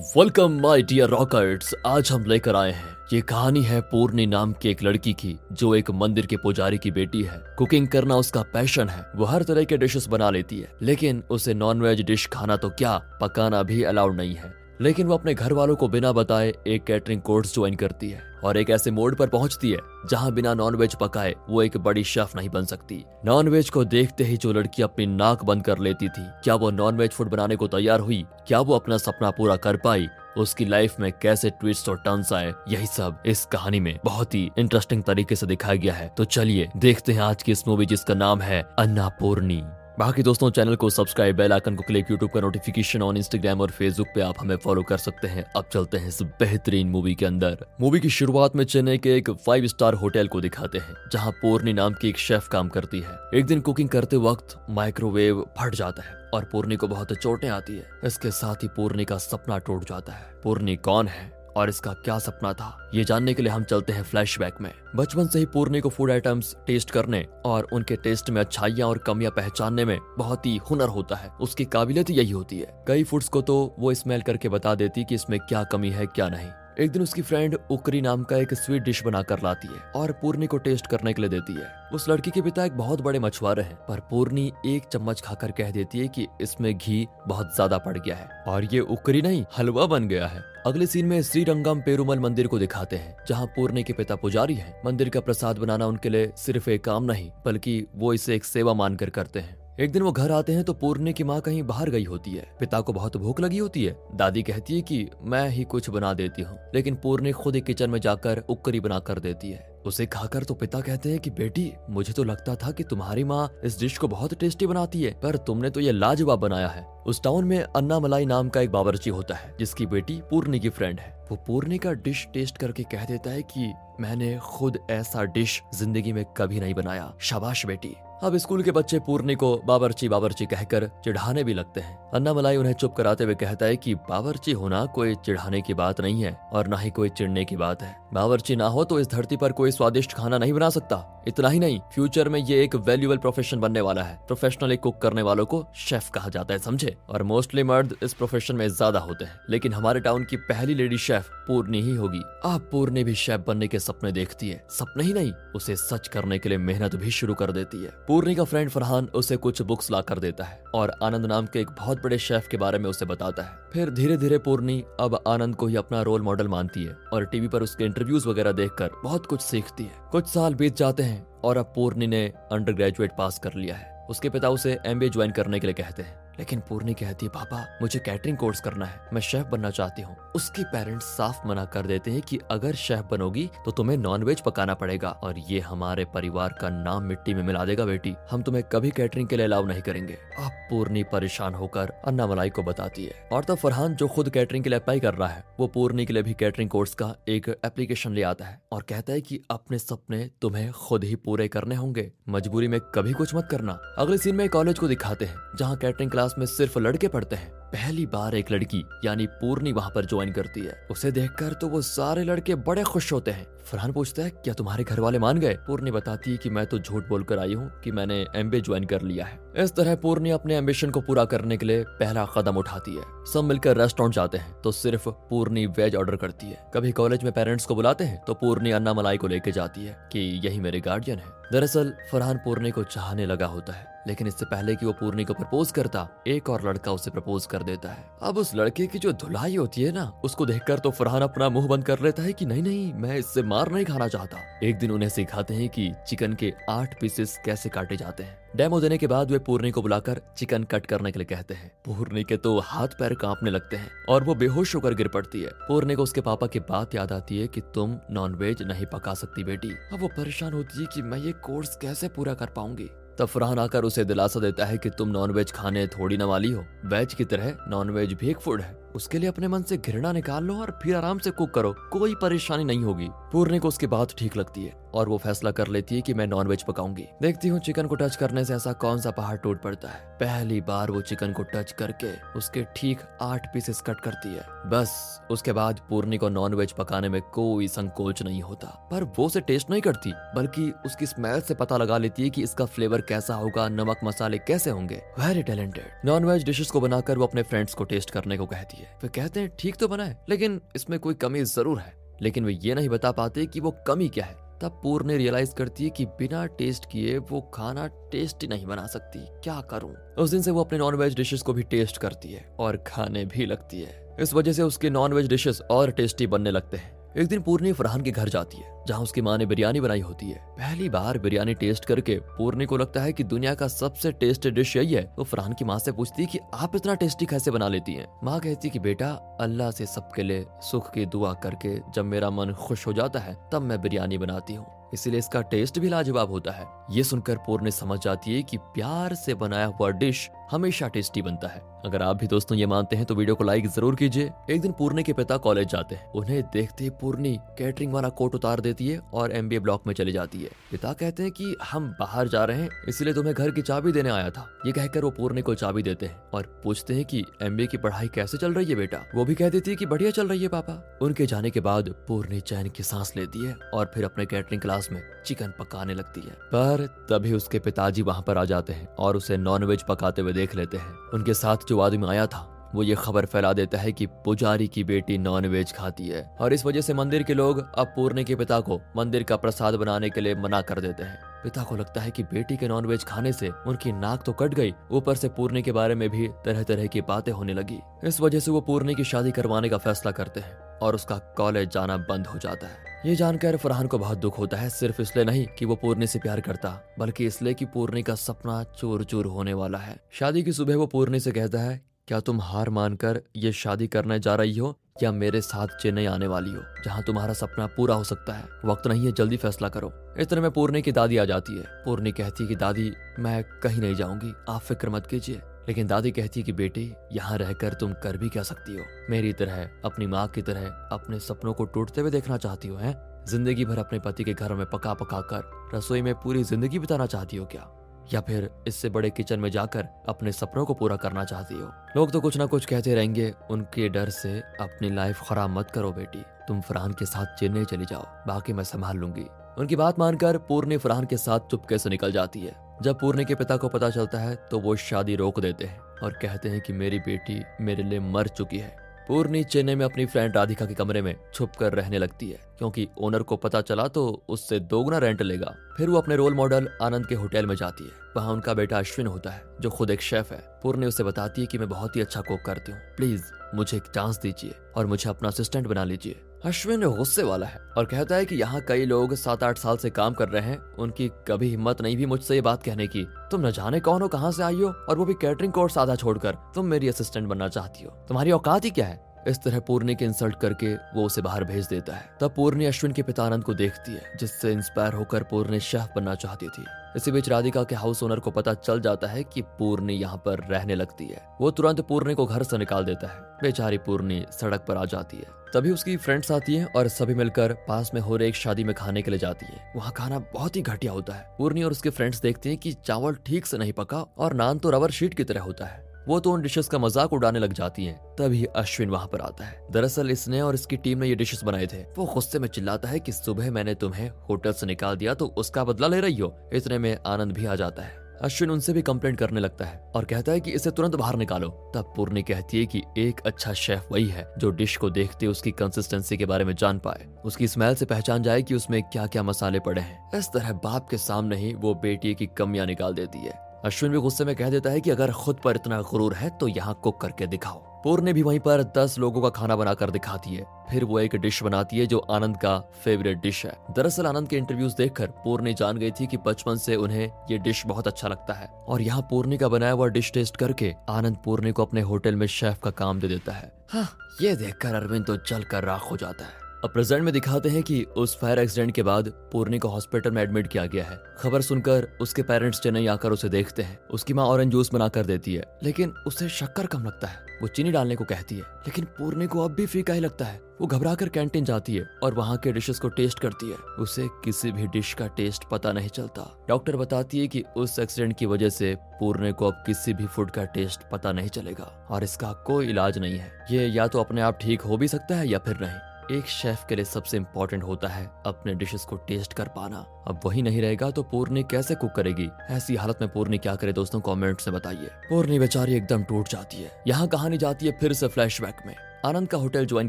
Welcome my dear रॉकर्ट्स आज हम लेकर आए हैं। ये कहानी है पूर्णी नाम की एक लड़की की, जो एक मंदिर के पुजारी की बेटी है। कुकिंग करना उसका पैशन है। वो हर तरह के डिशेस बना लेती है। लेकिन उसे नॉनवेज डिश खाना तो क्या? पकाना भी अलाउड नहीं है। लेकिन वो अपने घर वालों को बिना बताए एक कैटरिंग कोर्स ज्वाइन करती है और एक ऐसे मोड पर पहुँचती है जहाँ बिना नॉनवेज पकाए वो एक बड़ी शेफ नहीं बन सकती। नॉनवेज को देखते ही जो लड़की अपनी नाक बंद कर लेती थी, क्या वो नॉनवेज फ़ूड बनाने को तैयार हुई? क्या वो अपना सपना पूरा कर पाई? उसकी लाइफ में कैसे ट्विस्ट और टर्न्स आए? यही सब इस कहानी में बहुत ही इंटरेस्टिंग तरीके से दिखाया गया है। तो चलिए देखते हैं आज की इस मूवी जिसका नाम है अन्ना पूर्णी बाकी दोस्तों, चैनल को सब्सक्राइब, बेल आइकन को क्लिक यूट्यूब का नोटिफिकेशन ऑन इंस्टाग्राम और फेसबुक पे आप हमें फॉलो कर सकते हैं। अब चलते हैं इस बेहतरीन मूवी के अंदर। मूवी की शुरुआत में चेन्नई के एक फाइव स्टार होटल को दिखाते हैं, जहाँ पूर्णी नाम की एक शेफ काम करती है। एक दिन कुकिंग करते वक्त माइक्रोवेव फट जाता है और पूर्णी को बहुत चोटें आती है। इसके साथ ही पूर्णी का सपना टूट जाता है। पूर्णी कौन है? और इसका क्या सपना था? ये जानने के लिए हम चलते हैं फ्लैशबैक में। बचपन से ही पूर्णी को फ़ूड आइटम्स टेस्ट करने और उनके टेस्ट में अच्छाइयाँ और कमियाँ पहचानने में बहुत ही हुनर होता है। उसकी काबिलियत यही होती है। कई फूड्स को तो वो स्मेल करके बता देती की इसमें क्या कमी है, क्या नहीं। एक दिन उसकी फ्रेंड उकरी नाम का एक स्वीट डिश बनाकर लाती है और पूर्णी को टेस्ट करने के लिए देती है। उस लड़की के पिता एक बहुत बड़े मछुआरे हैं, पर पूर्णी एक चम्मच खाकर कह देती है कि इसमें घी बहुत ज़्यादा पड़ गया है और ये उकरी नहीं, हलवा बन गया है। अगले सीन में श्रीरंगम पेरुमल मंदिर को दिखाते हैं, जहाँ पूर्णी के पिता पुजारी हैं। मंदिर का प्रसाद बनाना उनके लिए सिर्फ़ एक काम नहीं, बल्कि वो इसे एक सेवा मानकर करते हैं। एक दिन वो घर आते हैं तो पूर्णी की माँ कहीं बाहर गई होती है। पिता को बहुत भूख लगी होती है। दादी कहती है कि, मैं ही कुछ बना देती हूँ। लेकिन पूर्णी खुद ही किचन में जाकर उक्करी बना कर देती है। उसे खाकर तो पिता कहते हैं कि, बेटी, मुझे तो लगता था कि तुम्हारी माँ इस डिश को बहुत टेस्टी बनाती है, पर तुमने तो ये लाजवाब बनाया है। उस टाउन में अन्ना मलाई नाम का एक बावर्ची होता है, जिसकी बेटी पूर्णी की फ्रेंड है। वो पूर्णी का डिश टेस्ट करके कह देता है कि, मैंने खुद ऐसा डिश ज़िंदगी में कभी नहीं बनाया। शाबाश बेटी। अब स्कूल के बच्चे पूर्णी को बाबरची बाबरची कहकर चिढ़ाने भी लगते हैं। अन्ना मलाई उन्हें चुप कराते हुए कहता है कि बाबरची होना कोई चिढ़ाने की बात नहीं है और न ही कोई चिढ़ने की बात है। बाबरची ना हो तो इस धरती पर कोई स्वादिष्ट खाना नहीं बना सकता। इतना ही नहीं, फ्यूचर में ये एक वैल्यूबल प्रोफेशन बनने वाला है। प्रोफेशनली कुक करने वालों को शेफ कहा जाता है, समझे? और मोस्टली मर्द इस प्रोफेशन में ज़्यादा होते हैं। लेकिन हमारे टाउन की पहली लेडी शेफ पूर्णी ही होगी। आप पूर्णी भी शेफ बनने के सपने देखती है। सपने ही नहीं, उसे सच करने के लिए मेहनत भी शुरू कर देती है। पूर्णी का फ्रेंड फरहान उसे कुछ बुक्स ला कर देता है और आनंद नाम के एक बहुत बड़े शेफ के बारे में उसे बताता है। फिर धीरे धीरे पूर्णी अब आनंद को ही अपना रोल मॉडल मानती है और टीवी पर उसके इंटरव्यूज़ वगैरह देखकर बहुत कुछ सीखती है। कुछ साल बीत जाते हैं और अब पूर्णी ने अंडर ग्रेजुएट पास कर लिया है। उसके पिता उसे एम ज्वाइन करने के लिए कहते हैं। लेकिन पूर्णी कहती है, पापा, मुझे कैटरिंग कोर्स करना है। मैं शेफ बनना चाहती हूँ। उसके पेरेंट्स साफ़ मना कर देते हैं कि अगर शेफ बनोगी तो तुम्हें नॉनवेज पकाना पड़ेगा और ये हमारे परिवार का नाम मिट्टी में मिला देगा बेटी। हम तुम्हें कभी कैटरिंग के लिए अलाउ नहीं करेंगे। अब पूर्णी परेशान होकर अन्ना मलाई को बताती है। और तब फरहान, जो खुद कैटरिंग के लिए अप्लाई कर रहा है, वो पूर्णी के लिए भी कैटरिंग कोर्स का एक एप्लीकेशन ले आता है और कहता है की अपने सपने तुम्हें खुद ही पूरे करने होंगे। मजबूरी में कभी कुछ मत करना। अगले सीन में कॉलेज को दिखाते हैं, जहाँ कैटरिंग क्लास में सिर्फ़ लड़के पढ़ते हैं। पहली बार एक लड़की, यानी पूर्णी, वहाँ पर ज्वाइन करती है। उसे देखकर तो वो सारे लड़के बड़े खुश होते हैं। फरहान पूछता है, क्या तुम्हारे घर वाले मान गए? पूर्णी बताती है कि मैं तो झूठ बोलकर आई हूँ, कि मैंने एमबी ज्वाइन कर लिया है। इस तरह पूर्णी अपने एम्बिशन को पूरा करने के लिए पहला कदम उठाती है। सब मिलकर रेस्टोरेंट जाते हैं तो सिर्फ़ पूर्णी वेज ऑर्डर करती है। कभी कॉलेज में पेरेंट्स को बुलाते हैं तो पूर्णी अन्ना मलाई को लेके जाती है, कि यही मेरे गार्जियन है। दरअसल, फरहान पूर्णी को चाहने लगा होता है, लेकिन इससे पहले कि वो पूर्णी को प्रपोज करता, एक और लड़का उसे प्रपोज कर देता है। अब उस लड़के की जो धुलाई होती है ना, उसको देखकर तो फरहान अपना मुँह बंद कर लेता है कि नहीं नहीं, मैं इससे मार नहीं खाना चाहता। एक दिन उन्हें सिखाते हैं कि चिकन के आठ पीसेस कैसे काटे जाते हैं। डेमो देने के बाद वे पूर्णी को बुलाकर चिकन कट करने के लिए कहते हैं। पूर्णी के तो हाथ पैर कांपने लगते हैं और वो बेहोश होकर गिर पड़ती है। पूर्णी को उसके पापा की बात याद आती है कि तुम नॉनवेज नहीं पका सकती बेटी। अब वो परेशान होती है कि मैं ये कोर्स कैसे पूरा कर पाऊँगी? तब फरहान आकर उसे दिलासा देता है कि तुम नॉनवेज खाने थोड़ी न वाली हो। वेज की तरह नॉनवेज भी एक फ़ूड है। उसके लिए अपने मन से घृणा निकाल लो और फिर आराम से कुक करो। कोई परेशानी नहीं होगी। पूर्णे को उसकी बात ठीक लगती है और वो फैसला कर लेती है कि मैं नॉनवेज पकाऊँगी। देखती हूँ चिकन को टच करने से ऐसा कौन सा पहाड़ टूट पड़ता है। पहली बार वो चिकन को टच करके उसके ठीक आठ पीसेस कट करती है। बस, उसके बाद पूर्णी को नॉनवेज पकाने में कोई संकोच नहीं होता। पर वो उसे टेस्ट नहीं करती, बल्कि उसकी स्मेल से पता लगा लेती है कि इसका फ्लेवर कैसा होगा, नमक मसाले कैसे होंगे। वेरी टैलेंटेड नॉनवेज डिशेस को बनाकर वो अपने फ्रेंड्स को टेस्ट करने को कहती है। है वे कहते हैं, ठीक तो बना है, लेकिन इसमें कोई कमी ज़रूर है। लेकिन वे ये नहीं बता पाते कि वो कमी क्या है। तब पूर्णे रियलाइज़ करती है कि बिना टेस्ट किए वो खाना टेस्ट नहीं बना सकती। क्या करूँ? उस दिन से वो अपने नॉनवेज डिशेस को भी टेस्ट करती है और खाने भी लगती है। इस वजह से उसके नॉनवेज डिशेस और टेस्टी बनने लगते हैं। एक दिन पूर्णी फरहान के घर जाती है। जहाँ उसकी माँ ने बिरयानी बनाई होती है। पहली बार बिरयानी टेस्ट करके पूर्णी को लगता है कि दुनिया का सबसे टेस्टी डिश यही है। तो फरहान की माँ से पूछती है कि आप इतना टेस्टी कैसे बना लेती हैं? माँ कहती है कि बेटा, अल्लाह से सबके लिए सुख की दुआ करके जब मेरा मन खुश हो जाता है, तब मैं बिरयानी बनाती हूँ। इसीलिए इसका टेस्ट भी लाजवाब होता है। ये सुनकर पूर्णी समझ जाती है कि प्यार से बनाया हुआ डिश हमेशा टेस्टी बनता है। अगर आप भी दोस्तों ये मानते हैं तो वीडियो को लाइक ज़रूर कीजिए। एक दिन पूर्णी के पिता कॉलेज जाते हैं। उन्हें देखते ही पूर्णी कैटरिंग वाला कोट उतार देती है और एमबीए ब्लॉक में चली जाती है। पिता कहते हैं कि हम बाहर जा रहे हैं, इसलिए तुम्हें घर की चाबी देने आया था। ये कहकर वो पूर्णी को चाबी देते हैं और पूछते हैं कि एमबीए की पढ़ाई कैसे चल रही है बेटा? वो भी कह देती है कि बढ़िया चल रही है पापा। उनके जाने के बाद पूर्णी चैन की सांस लेती है और फिर अपने कैटरिंग क्लास में चिकन पकाने लगती है। पर तभी उसके पिताजी वहाँ पर आ जाते हैं और उसे नॉनवेज पकाते हुए देख लेते हैं। उनके साथ जो आदमी आया था वो ये खबर फैला देता है कि पुजारी की बेटी नॉन वेज खाती है और इस वजह से मंदिर के लोग अब पूर्णे के पिता को मंदिर का प्रसाद बनाने के लिए मना कर देते हैं। पिता को लगता है कि बेटी के नॉन वेज खाने से उनकी नाक तो कट गई, ऊपर से पूर्णे के बारे में भी तरह तरह की बातें होने लगी। इस वजह से वो पूर्णे की शादी करवाने का फैसला करते हैं और उसका कॉलेज जाना बंद हो जाता है। ये जानकर फरहान को बहुत दुख होता है, सिर्फ़ इसलिए नहीं कि वो पूर्णी से प्यार करता, बल्कि इसलिए कि पूर्णी का सपना चूर चूर होने वाला है। शादी की सुबह वो पूर्णी से कहता है क्या तुम हार मानकर ये शादी करने जा रही हो? या मेरे साथ चेन्नई आने वाली हो, जहाँ तुम्हारा सपना पूरा हो सकता है? वक्त नहीं है, जल्दी फैसला करो। इतने में पूर्णी की दादी आ जाती है। पूर्णी कहती है कि, दादी, मैं कहीं नहीं जाऊँगी। आप फ़िक्र मत कीजिए। लेकिन दादी कहती है कि, बेटी, यहाँ रहकर तुम कर भी क्या सकती हो? मेरी तरह, अपनी माँ की तरह, अपने सपनों को टूटते हुए देखना चाहती हो, हैं? ज़िंदगी भर अपने पति के घर में पका पका कर रसोई में पूरी ज़िंदगी बिताना चाहती हो क्या? या फिर इससे बड़े किचन में जाकर अपने सपनों को पूरा करना चाहती हो? लोग तो कुछ ना कुछ कहते रहेंगे, उनके डर से अपनी लाइफ खराब मत करो बेटी। तुम फरहान के साथ चेन्नई चली जाओ, बाकी मैं संभाल लूँगी। उनकी बात मानकर पूर्णी फरहान के साथ चुपके से निकल जाती है। जब पूर्णी के पिता को पता चलता है तो वो शादी रोक देते हैं और कहते हैं कि मेरी बेटी मेरे लिए मर चुकी है। पूर्णी चेन्नई में अपनी फ्रेंड राधिका के कमरे में छुप कर रहने लगती है। क्योंकि ओनर को पता चला तो उससे दोगुना रेंट लेगा। फिर वो अपने रोल मॉडल आनंद के होटल में जाती है। वहाँ उनका बेटा अश्विन होता है, जो खुद एक शेफ है। पूर्णी उसे बताती है कि मैं बहुत ही अच्छा कुक करती हूँ। प्लीज़ मुझे एक चांस दीजिए और मुझे अपना असिस्टेंट बना लीजिए। अश्विन गुस्से वाला है और कहता है कि यहाँ कई लोग सात आठ साल से काम कर रहे हैं। उनकी कभी हिम्मत नहीं भी मुझसे ये बात कहने की। तुम न जाने कौन हो, कहाँ से आई हो और वो भी कैटरिंग कोर्स आधा छोड़कर तुम मेरी असिस्टेंट बनना चाहती हो। तुम्हारी औकात ही क्या है? इस तरह पूर्णी के इंसल्ट करके वो उसे बाहर भेज देता है। तब पूर्णी अश्विन के पिता आनंद को देखती है, जिससे इंस्पायर होकर पूर्णी शेफ बनना चाहती थी। इसी बीच राधिका के हाउस ओनर को पता चल जाता है कि पूर्णी यहाँ पर रहने लगती है। वो तुरंत पूर्णी को घर से निकाल देता है। बेचारी पूर्णी सड़क पर आ जाती है। तभी उसकी फ्रेंड्स आती हैं और सभी मिलकर पास में हो रहे एक शादी में खाने के लिए जाती है। वहाँ खाना बहुत ही घटिया होता है। पूर्णी और उसके फ्रेंड्स देखते हैं कि चावल ठीक से नहीं पका और नान तो रबर शीट की तरह होता है। वो तो उन डिशेस का मज़ाक उड़ाने लग जाती हैं। तभी अश्विन वहाँ पर आता है। दरअसल इसने और इसकी टीम ने ये डिशेस बनाए थे। वो गुस्से में चिल्लाता है कि सुबह मैंने तुम्हें होटल से निकाल दिया तो उसका बदला ले रही हो? इतने में आनंद भी आ जाता है। अश्विन उनसे भी कंप्लेंट करने लगता है और कहता है कि इसे तुरंत बाहर निकालो। तब पूर्णी कहती है कि एक अच्छा शेफ वही है जो डिश को देखते उसकी कंसिस्टेंसी के बारे में जान पाए। उसकी स्मेल से पहचान जाए कि उसमें क्या क्या मसाले पड़े हैं। इस तरह बाप के सामने ही वो बेटी की कमियाँ निकाल देती है। अश्विन भी गुस्से में कह देता है कि अगर खुद पर इतना गुरूर है तो यहाँ कुक करके दिखाओ। पूर ने भी वहीं पर दस लोगों का खाना बनाकर दिखाती है। फिर वो एक डिश बनाती है जो आनंद का फेवरेट डिश है। दरअसल आनंद के इंटरव्यूज़ देखकर पूर्णी जान गई थी कि बचपन से उन्हें ये डिश बहुत अच्छा लगता है। और यहाँ पूर्णी का बनाया हुआ डिश टेस्ट करके आनंद पूर्णी को अपने होटल में शेफ का काम दे देता है। हाँ, ये देखकर अरविंद तो जल कर राख हो जाता है। अब प्रेजेंट में दिखाते हैं कि उस फायर एक्सीडेंट के बाद पूर्णी को हॉस्पिटल में एडमिट किया गया है। खबर सुनकर उसके पेरेंट्स चेन्नई आकर उसे देखते हैं। उसकी माँ ऑरेंज जूस बना कर देती है, लेकिन उसे शक्कर कम लगता है। वो चीनी डालने को कहती है, लेकिन पूर्णी को अब भी फीका ही लगता है। वो घबरा कर कैंटीन जाती है और वहाँ के डिशेस को टेस्ट करती है। उसे किसी भी डिश का टेस्ट पता नहीं चलता। डॉक्टर बताती है कि उस एक्सीडेंट की वजह से पूर्णे को अब किसी भी फ़ूड का टेस्ट पता नहीं चलेगा। और इसका कोई इलाज नहीं है। ये या तो अपने आप ठीक हो भी सकता है या फिर नहीं। एक शेफ के लिए सबसे इम्पोर्टेंट होता है अपने डिशेस को टेस्ट कर पाना। अब वही नहीं रहेगा तो पूर्णी कैसे कुक करेगी? ऐसी हालत में पूर्णी क्या करे दोस्तों कमेंट्स में बताइए। पूर्णी बेचारी एकदम टूट जाती है। यहाँ कहानी जाती है फिर से फ्लैशबैक में। आनंद का होटल ज्वाइन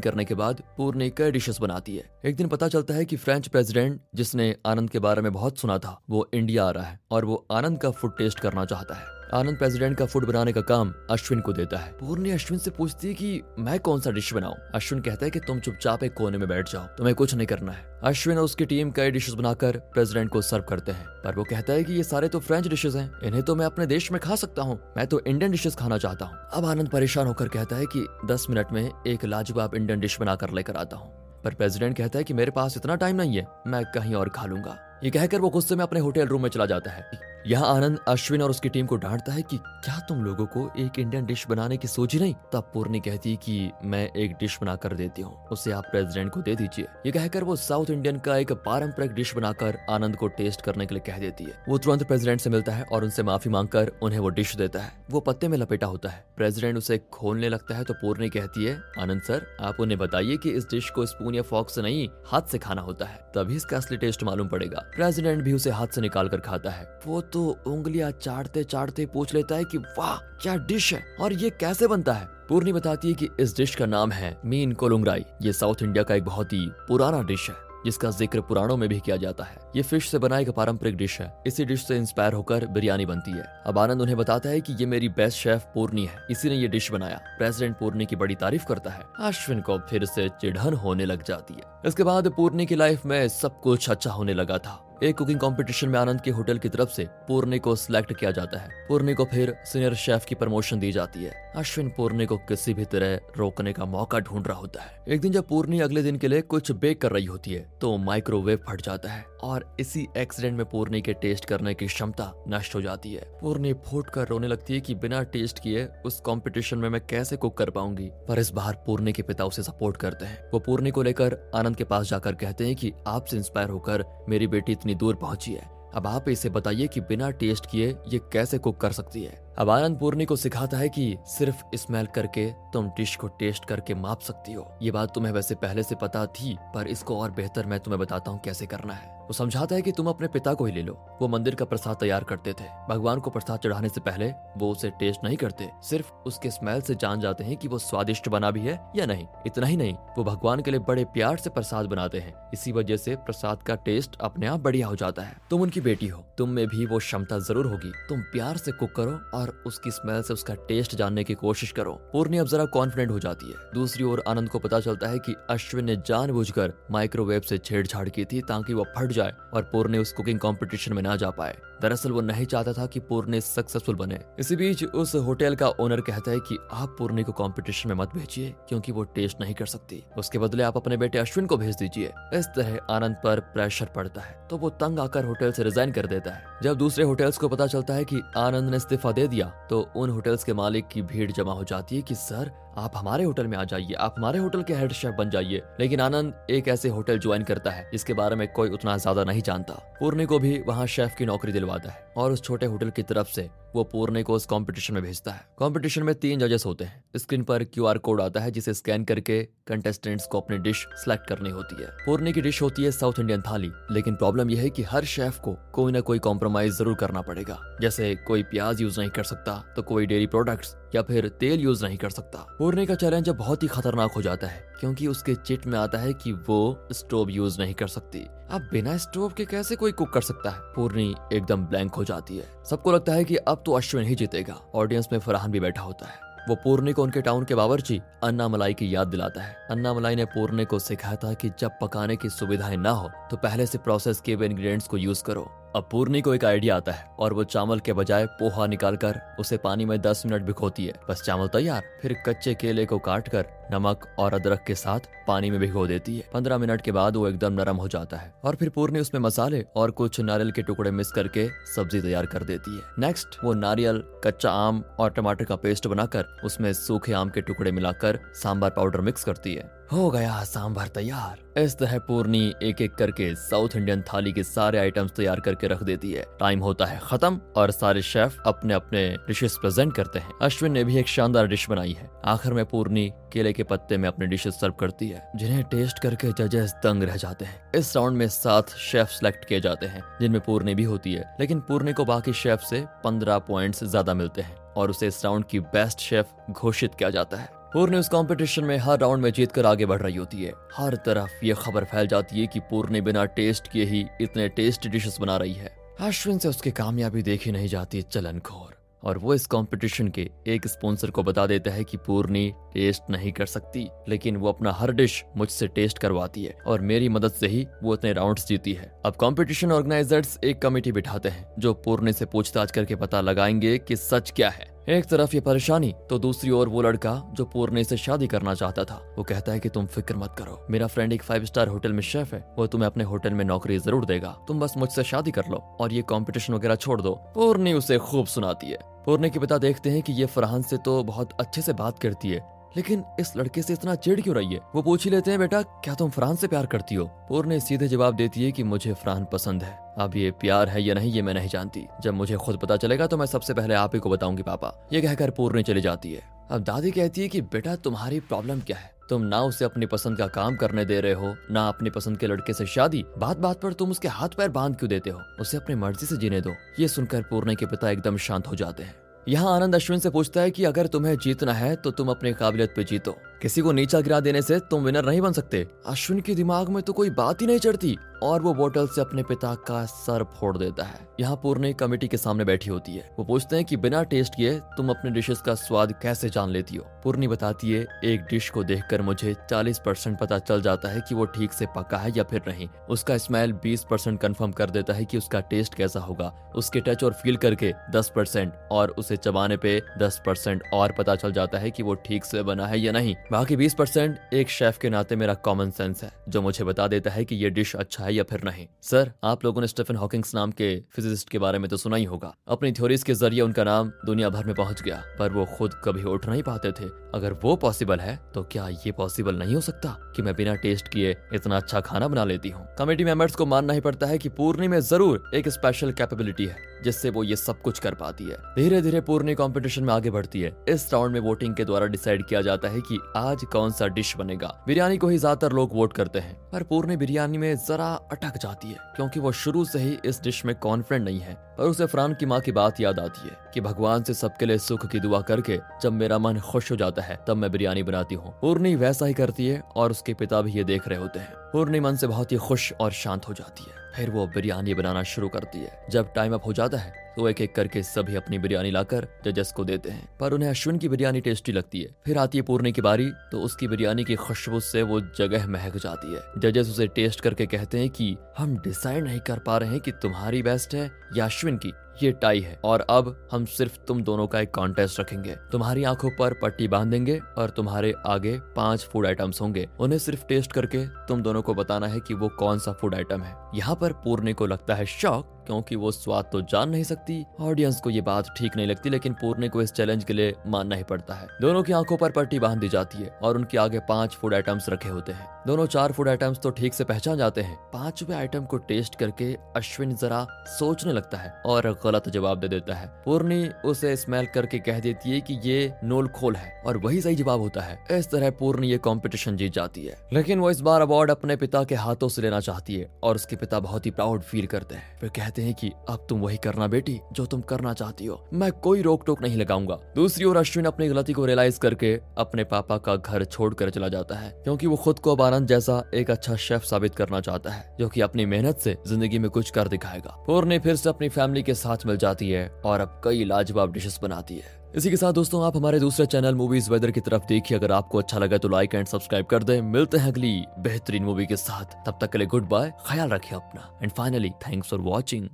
करने के बाद पूर्णी कई डिशेस बनाती है। एक दिन पता चलता है कि फ्रेंच प्रेसिडेंट जिसने आनंद के बारे में बहुत सुना था, वो इंडिया आ रहा है और वो आनंद का फ़ूड टेस्ट करना चाहता है। आनंद प्रेसिडेंट का फ़ूड बनाने का काम अश्विन को देता है। पूर्णी अश्विन से पूछती है कि मैं कौन सा डिश बनाऊँ? अश्विन कहता है कि तुम चुपचाप एक कोने में बैठ जाओ, तुम्हें कुछ नहीं करना है। अश्विन और उसकी टीम कई डिशेस बनाकर प्रेसिडेंट को सर्व करते हैं, पर वो कहता है कि ये सारे तो फ्रेंच डिशेस हैं, इन्हें तो मैं अपने देश में खा सकता हूँ, मैं तो इंडियन डिशेस खाना चाहता हूँ। अब आनंद परेशान होकर कहता है कि दस मिनट में एक लाजवाब इंडियन डिश बनाकर लेकर आता हूँ। पर प्रेसिडेंट कहता है कि मेरे पास इतना टाइम नहीं है, मैं कहीं और खा लूँगा। ये कहकर वो गुस्से में अपने होटल रूम में चला जाता है। यहाँ आनंद अश्विन और उसकी टीम को डांटता है कि क्या तुम लोगों को एक इंडियन डिश बनाने की सोच नहीं? तब पूर्णी कहती कि मैं एक डिश बना कर देती हूँ। उसे आप प्रेसिडेंट को दे दीजिए। ये कहकर वो साउथ इंडियन का एक पारंपरिक डिश बनाकर आनंद को टेस्ट करने के लिए कह देती है। वो तुरंत प्रेसिडेंट से मिलता है और उनसे माफ़ी मांगकर उन्हें वो डिश देता है। वो पत्ते में लपेटा होता है। प्रेसिडेंट उसे खोलने लगता है तो पूर्णी कहती है, आनंद सर आप उन्हें बताइए की इस डिश को स्पून या फॉक्स से नहीं, हाथ से खाना होता है। तभी इसका असली टेस्ट मालूम पड़ेगा। प्रेसिडेंट भी उसे हाथ से निकाल कर खाता है। वो तो उंगलियाँ चाटते चाटते पूछ लेता है कि, वाह, क्या डिश है? और ये कैसे बनता है? पूर्णी बताती है कि इस डिश का नाम है मीन कोलुंगराई। ये साउथ इंडिया का एक बहुत ही पुराना डिश है, जिसका ज़िक्र पुराणों में भी किया जाता है। ये फ़िश से बना एक पारंपरिक डिश है। इसी डिश से इंस्पायर होकर बिरयानी बनती है। अब आनंद उन्हें बताता है कि ये मेरी बेस्ट शेफ पूर्णी है। इसी ने ये डिश बनाया। प्रेसिडेंट पूर्णी की बड़ी तारीफ़ करता है। अश्विन को फिर से चिढ़न होने लग जाती है। इसके बाद पूर्णी की लाइफ में सब कुछ अच्छा होने लगा था। एक कुकिंग कंपटीशन में आनंद के होटल की तरफ़ से पूर्णी को सिलेक्ट किया जाता है। पूर्णी को फिर सीनियर शेफ की प्रमोशन दी जाती है। अश्विन पूर्णी को किसी भी तरह रोकने का मौका ढूंढ रहा होता है। एक दिन जब पूर्णी अगले दिन के लिए कुछ बेक कर रही होती है तो माइक्रोवेव फट जाता है और इसी एक्सीडेंट में पूर्णी के टेस्ट करने की क्षमता नष्ट हो जाती है। पूर्णी फूट कर रोने लगती है कि बिना टेस्ट किए उस कंपटीशन में मैं कैसे कुक कर पाऊँगी? पर इस बार पूर्णी के पिता उसे सपोर्ट करते हैं। वो पूर्णी को लेकर आनंद के पास जाकर कहते हैं कि आपसे इंस्पायर होकर मेरी बेटी इतनी दूर पहुँची है। अब आप इसे बताइए कि बिना टेस्ट किए ये कैसे कुक कर सकती है? अब आनंद पूर्णी को सिखाता है कि सिर्फ़ स्मेल करके तुम डिश को टेस्ट करके माप सकती हो। ये बात तुम्हें वैसे पहले से पता थी, पर इसको और बेहतर मैं तुम्हें बताता हूँ कैसे करना है। वो समझाता है कि तुम अपने पिता को ही ले लो। वो मंदिर का प्रसाद तैयार करते थे। भगवान को प्रसाद चढ़ाने से पहले वो उसे टेस्ट नहीं करते। सिर्फ़ उसके स्मेल से जान जाते हैं कि वो स्वादिष्ट बना भी है या नहीं। इतना ही नहीं, वो भगवान के लिए बड़े प्यार से प्रसाद बनाते हैं। इसी वजह से प्रसाद का टेस्ट अपने आप बढ़िया हो जाता है। तुम उनकी बेटी हो, तुम में भी वो क्षमता ज़रूर होगी। तुम प्यार से कुक करो और उसकी स्मेल से उसका टेस्ट जानने की कोशिश करो। पूर्णी अब जरा कॉन्फिडेंट हो जाती है। दूसरी ओर आनंद को पता चलता है कि अश्विन ने जानबूझकर माइक्रोवेव से छेड़छाड़ की थी ताकि वो फट जाए और पूर्णे उस कुकिंग कॉम्पिटिशन में ना जा पाए। दरअसल वो नहीं चाहता था कि पूर्णे सक्सेसफुल बने। इसी बीच उस होटल का ओनर कहता है कि आप पूर्णे को कंपटीशन में मत भेजिए, क्योंकि वो टेस्ट नहीं कर सकती। उसके बदले आप अपने बेटे अश्विन को भेज दीजिए। इस तरह आनंद पर प्रेशर पड़ता है। तो वो तंग आकर होटल से रिजाइन कर देता है। जब दूसरे होटल्स को पता चलता है कि आनंद ने इस्तीफा दे दिया तो उन होटल्स के मालिक की भीड़ जमा हो जाती है कि, सर, आप हमारे होटल में आ जाइए। आप हमारे होटल के हेड शेफ बन जाइए। लेकिन आनंद एक ऐसे होटल ज्वाइन करता है, जिसके बारे में कोई उतना ज़्यादा नहीं जानता। पूर्णी को भी वहाँ शेफ की नौकरी दिलवाता है और उस छोटे होटल की तरफ़ से वो पूर्णे को उस कंपटीशन में भेजता है। कंपटीशन में तीन जजेस होते हैं। स्क्रीन पर क्यूआर कोड आता है, जिसे स्कैन करके कंटेस्टेंट्स को अपनी डिश सिलेक्ट करनी होती है। पूर्णे की डिश होती है साउथ इंडियन थाली, लेकिन प्रॉब्लम यह है कि हर शेफ को कोई ना कोई कॉम्प्रोमाइज ज़रूर करना पड़ेगा। जैसे कोई प्याज यूज़ नहीं कर सकता तो कोई डेयरी प्रोडक्ट्स या फिर तेल यूज़ नहीं कर सकता। पूर्णे का चैलेंज बहुत ही खतरनाक हो जाता है, क्योंकि उसके चिट में आता है कि वो स्टोव यूज़ नहीं कर सकती। अब बिना स्टोव के कैसे कोई कुक कर सकता है? पूर्णी एकदम ब्लैंक हो जाती है। सबको लगता है कि अब तो अश्विन ही जीतेगा। ऑडियंस में फरहान भी बैठा होता है। वो पूर्णी को उनके टाउन के बावर्ची, अन्ना मलाई की याद दिलाता है। अन्ना मलाई ने पूर्णी को सिखाया था कि जब पकाने की सुविधाएँ ना हो तो पहले से प्रोसेस किए हुए इंग्रेडिएंट्स को यूज़ करो। अब पूर्णी को एक आइडिया आता है और वो चावल के बजाय पोहा निकालकर उसे पानी में 10 मिनट भिगोती है। बस चावल तैयार, फिर कच्चे केले को काट कर नमक और अदरक के साथ पानी में भिगो देती है। पंद्रह मिनट के बाद वो एकदम नरम हो जाता है और फिर पूर्णी उसमें मसाले और कुछ नारियल के टुकड़े मिक्स करके सब्ज़ी तैयार कर देती है। नेक्स्ट वो नारियल, कच्चा आम और टमाटर का पेस्ट बनाकर उसमें सूखे आम के टुकड़े मिलाकर सांबर पाउडर मिक्स करती है। हो गया, सांभर तैयार। इस तरह पूर्णी एक एक करके साउथ इंडियन थाली के सारे आइटम्स तैयार करके रख देती है। टाइम होता है खत्म और सारे शेफ अपने अपने डिशेस प्रेजेंट करते हैं। अश्विन ने भी एक शानदार डिश बनाई है। आखिर में पूर्णी केले के पत्ते में अपने डिशेस सर्व करती है, जिन्हें टेस्ट करके जजेस दंग रह जाते हैं। इस राउंड में सात शेफ सेलेक्ट किए जाते हैं, जिनमें पूर्णी भी होती है, लेकिन पूर्णी को बाकी शेफ से पंद्रह पॉइंट ज़्यादा मिलते हैं, और उसे इस राउंड की बेस्ट शेफ घोषित किया जाता है। पूर्णी उस कंपटीशन में हर राउंड में जीत कर आगे बढ़ रही होती है। हर तरफ़ ये खबर फैल जाती है कि पूर्णी बिना टेस्ट किए ही इतने टेस्ट डिशेस बना रही है। अश्विन से उसकी कामयाबी देखी नहीं जाती चलन खोर और वो इस कंपटीशन के एक स्पॉन्सर को बता देता है कि पूर्णी टेस्ट नहीं कर सकती, लेकिन वो अपना हर डिश मुझसे टेस्ट करवाती है और मेरी मदद से ही वो इतने राउंड्स जीती है। अब कंपटीशन ऑर्गेनाइजर्स एक कमेटी बिठाते हैं, जो पूर्णी से पूछताछ करके पता लगाएँगे कि सच क्या है। एक तरफ़ ये परेशानी तो दूसरी ओर वो लड़का जो पूर्णे से शादी करना चाहता था। वो कहता है कि तुम फ़िक्र मत करो। मेरा फ्रेंड एक फाइव स्टार होटल में शेफ है। वो तुम्हें अपने होटल में नौकरी ज़रूर देगा। तुम बस मुझसे शादी कर लो और ये कॉम्पिटिशन वगैरह छोड़ दो। पूर्णी उसे खूब सुनाती है। पूर्णे के पिता देखते हैं कि ये फरहान से तो बहुत अच्छे से बात करती है। लेकिन इस लड़के से इतना चिड़ क्यों रही है? वो पूछ ही लेते हैं, बेटा, क्या तुम फरहान से प्यार करती हो? पूर्णे सीधे जवाब देती है कि मुझे फरहान पसंद है। अब ये प्यार है या नहीं, ये मैं नहीं जानती। जब मुझे खुद पता चलेगा तो मैं सबसे पहले आप ही को बताऊँगी, पापा। ये कहकर पूर्णे चली जाती है। अब दादी कहती है कि, बेटा, तुम्हारी प्रॉब्लम क्या है? तुम ना उसे अपनी पसंद का काम करने दे रहे हो, ना अपनी पसंद के लड़के से शादी। बात बात पर तुम उसके हाथ पैर बाँध क्यों देते हो? उसे अपनी मर्ज़ी से जीने दो। ये सुनकर पूर्णे के पिता एकदम शांत हो जाते हैं। यहाँ आनंद अश्विन से पूछता है कि अगर तुम्हें जीतना है तो तुम अपनी काबिलियत पे जीतो। किसी को नीचा गिरा देने से तुम विनर नहीं बन सकते। अश्विन के दिमाग में तो कोई बात ही नहीं चढ़ती और वो बोतल से अपने पिता का सर फोड़ देता है। यहाँ पूर्ण कमेटी के सामने बैठी होती है। वो पूछते हैं कि बिना टेस्ट किए तुम अपने डिशेस का स्वाद कैसे जान लेती हो? पूर्णी बताती है, एक डिश को देखकर मुझे 40 परसेंट पता चल जाता है कि वो ठीक से पका है या फिर नहीं। उसका स्मेल 20 परसेंट कन्फर्म कर देता है कि उसका टेस्ट कैसा होगा। उसके टच और फील करके 10 परसेंट और उसे चबाने पे 10 परसेंट और पता चल जाता है कि वो ठीक से बना है या नहीं। बाकी 20 परसेंट एक शेफ के नाते मेरा कॉमन सेंस है, जो मुझे बता देता है कि ये डिश अच्छा है या फिर नहीं। सर आप लोगों ने स्टेफन हॉकिंग्स नाम के फिजिसिस्ट के बारे में तो सुना ही होगा। अपनी थ्योरीज के ज़रिए उनका नाम दुनिया भर में पहुँच गया, पर वो खुद कभी उठ नहीं पाते थे। अगर वो पॉसिबल है तो क्या ये पॉसिबल नहीं हो सकता की मैं बिना टेस्ट किए इतना अच्छा खाना बना लेती हूँ? कमेटी मेंबर्स को मानना ही पड़ता है की पूर्णी में ज़रूर एक स्पेशल कैपेबिलिटी है। जिससे वो ये सब कुछ कर पाती है। धीरे धीरे पूर्णी कॉम्पिटिशन में आगे बढ़ती है। इस राउंड में वोटिंग के द्वारा डिसाइड किया जाता है की आज कौन सा डिश बनेगा। बिरयानी को ही ज़्यादातर लोग वोट करते हैं, पर पूर्णी बिरयानी में जरा अटक जाती है, क्योंकि वो शुरू से ही इस डिश में कॉन्फिडेंट नहीं है। पर उसे फरान की माँ की बात याद आती है कि भगवान से सबके लिए सुख की दुआ करके जब मेरा मन खुश हो जाता है, तब मैं बिरयानी बनाती हूँ। पूर्णी वैसा ही करती है और उसके पिता भी ये देख रहे होते हैं। पूर्णी मन से बहुत ही खुश और शांत हो जाती है। फिर वो बिरयानी बनाना शुरू करती है। जब टाइम अप हो जाता है तो एक एक करके सभी अपनी बिरयानी लाकर जजेस को देते हैं। पर उन्हें अश्विन की बिरयानी टेस्टी लगती है। फिर आती है पूर्णी की बारी तो उसकी बिरयानी की खुशबू से वो जगह महक जाती है। जजेस उसे टेस्ट करके कहते हैं कि, हम डिसाइड नहीं कर पा रहे हैं कि तुम्हारी बेस्ट है या अश्विन की। ये टाई है। और अब हम सिर्फ़ तुम दोनों का एक कॉन्टेस्ट रखेंगे। तुम्हारी आँखों पर पट्टी बांधेंगे और तुम्हारे आगे पाँच फ़ूड आइटम्स होंगे। उन्हें सिर्फ़ टेस्ट करके तुम दोनों को बताना है कि वो कौन सा फ़ूड आइटम है। यहाँ पर पूर्णे को लगता है शौक क्योंकि वो स्वाद तो जान नहीं सकती। ऑडियंस को ये बात ठीक नहीं लगती, लेकिन पूर्णे को इस चैलेंज के लिए मानना ही पड़ता है। दोनों की आँखों पर पट्टी बाँध दी जाती है और उनके आगे पाँच फ़ूड आइटम्स रखे होते हैं। दोनों चार फ़ूड आइटम्स तो ठीक से पहचान जाते हैं। पांचवे आइटम को टेस्ट करके अश्विन जरा सोचने लगता है और गलत जवाब दे देता है। पूर्णी उसे स्मेल करके कह देती है कि ये नोल खोल है और वही सही जवाब होता है। इस तरह पूर्णी ये कॉम्पिटिशन जीत जाती है। लेकिन वो इस बार अवार्ड अपने पिता के हाथों से लेना चाहती है और उसके पिता बहुत ही प्राउड फील करते हैं। वे कहते हैं कि, अब तुम वही करना बेटी, जो तुम करना चाहती हो। मैं कोई रोक टोक नहीं लगाऊँगा। दूसरी ओर अश्विन अपनी गलती को रियलाइज़ करके अपने पापा का घर छोड़कर चला जाता है, क्योंकि वो खुद को अब आनंद जैसा एक अच्छा शेफ साबित करना चाहता है, जो की अपनी मेहनत से ज़िंदगी में कुछ कर दिखाएगा। पूर्णी फिर से अपनी फैमिली के साथ मिल जाती है और अब कई लाजवाब डिशेस बनाती है। इसी के साथ दोस्तों, आप हमारे दूसरे चैनल मूवीज़ वेदर की तरफ़ देखिए। अगर आपको अच्छा लगा तो लाइक एंड सब्सक्राइब कर दें। मिलते हैं अगली बेहतरीन मूवी के साथ। तब तक के लिए गुड बाय ख्याल रखिए अपना। And finally thanks for watching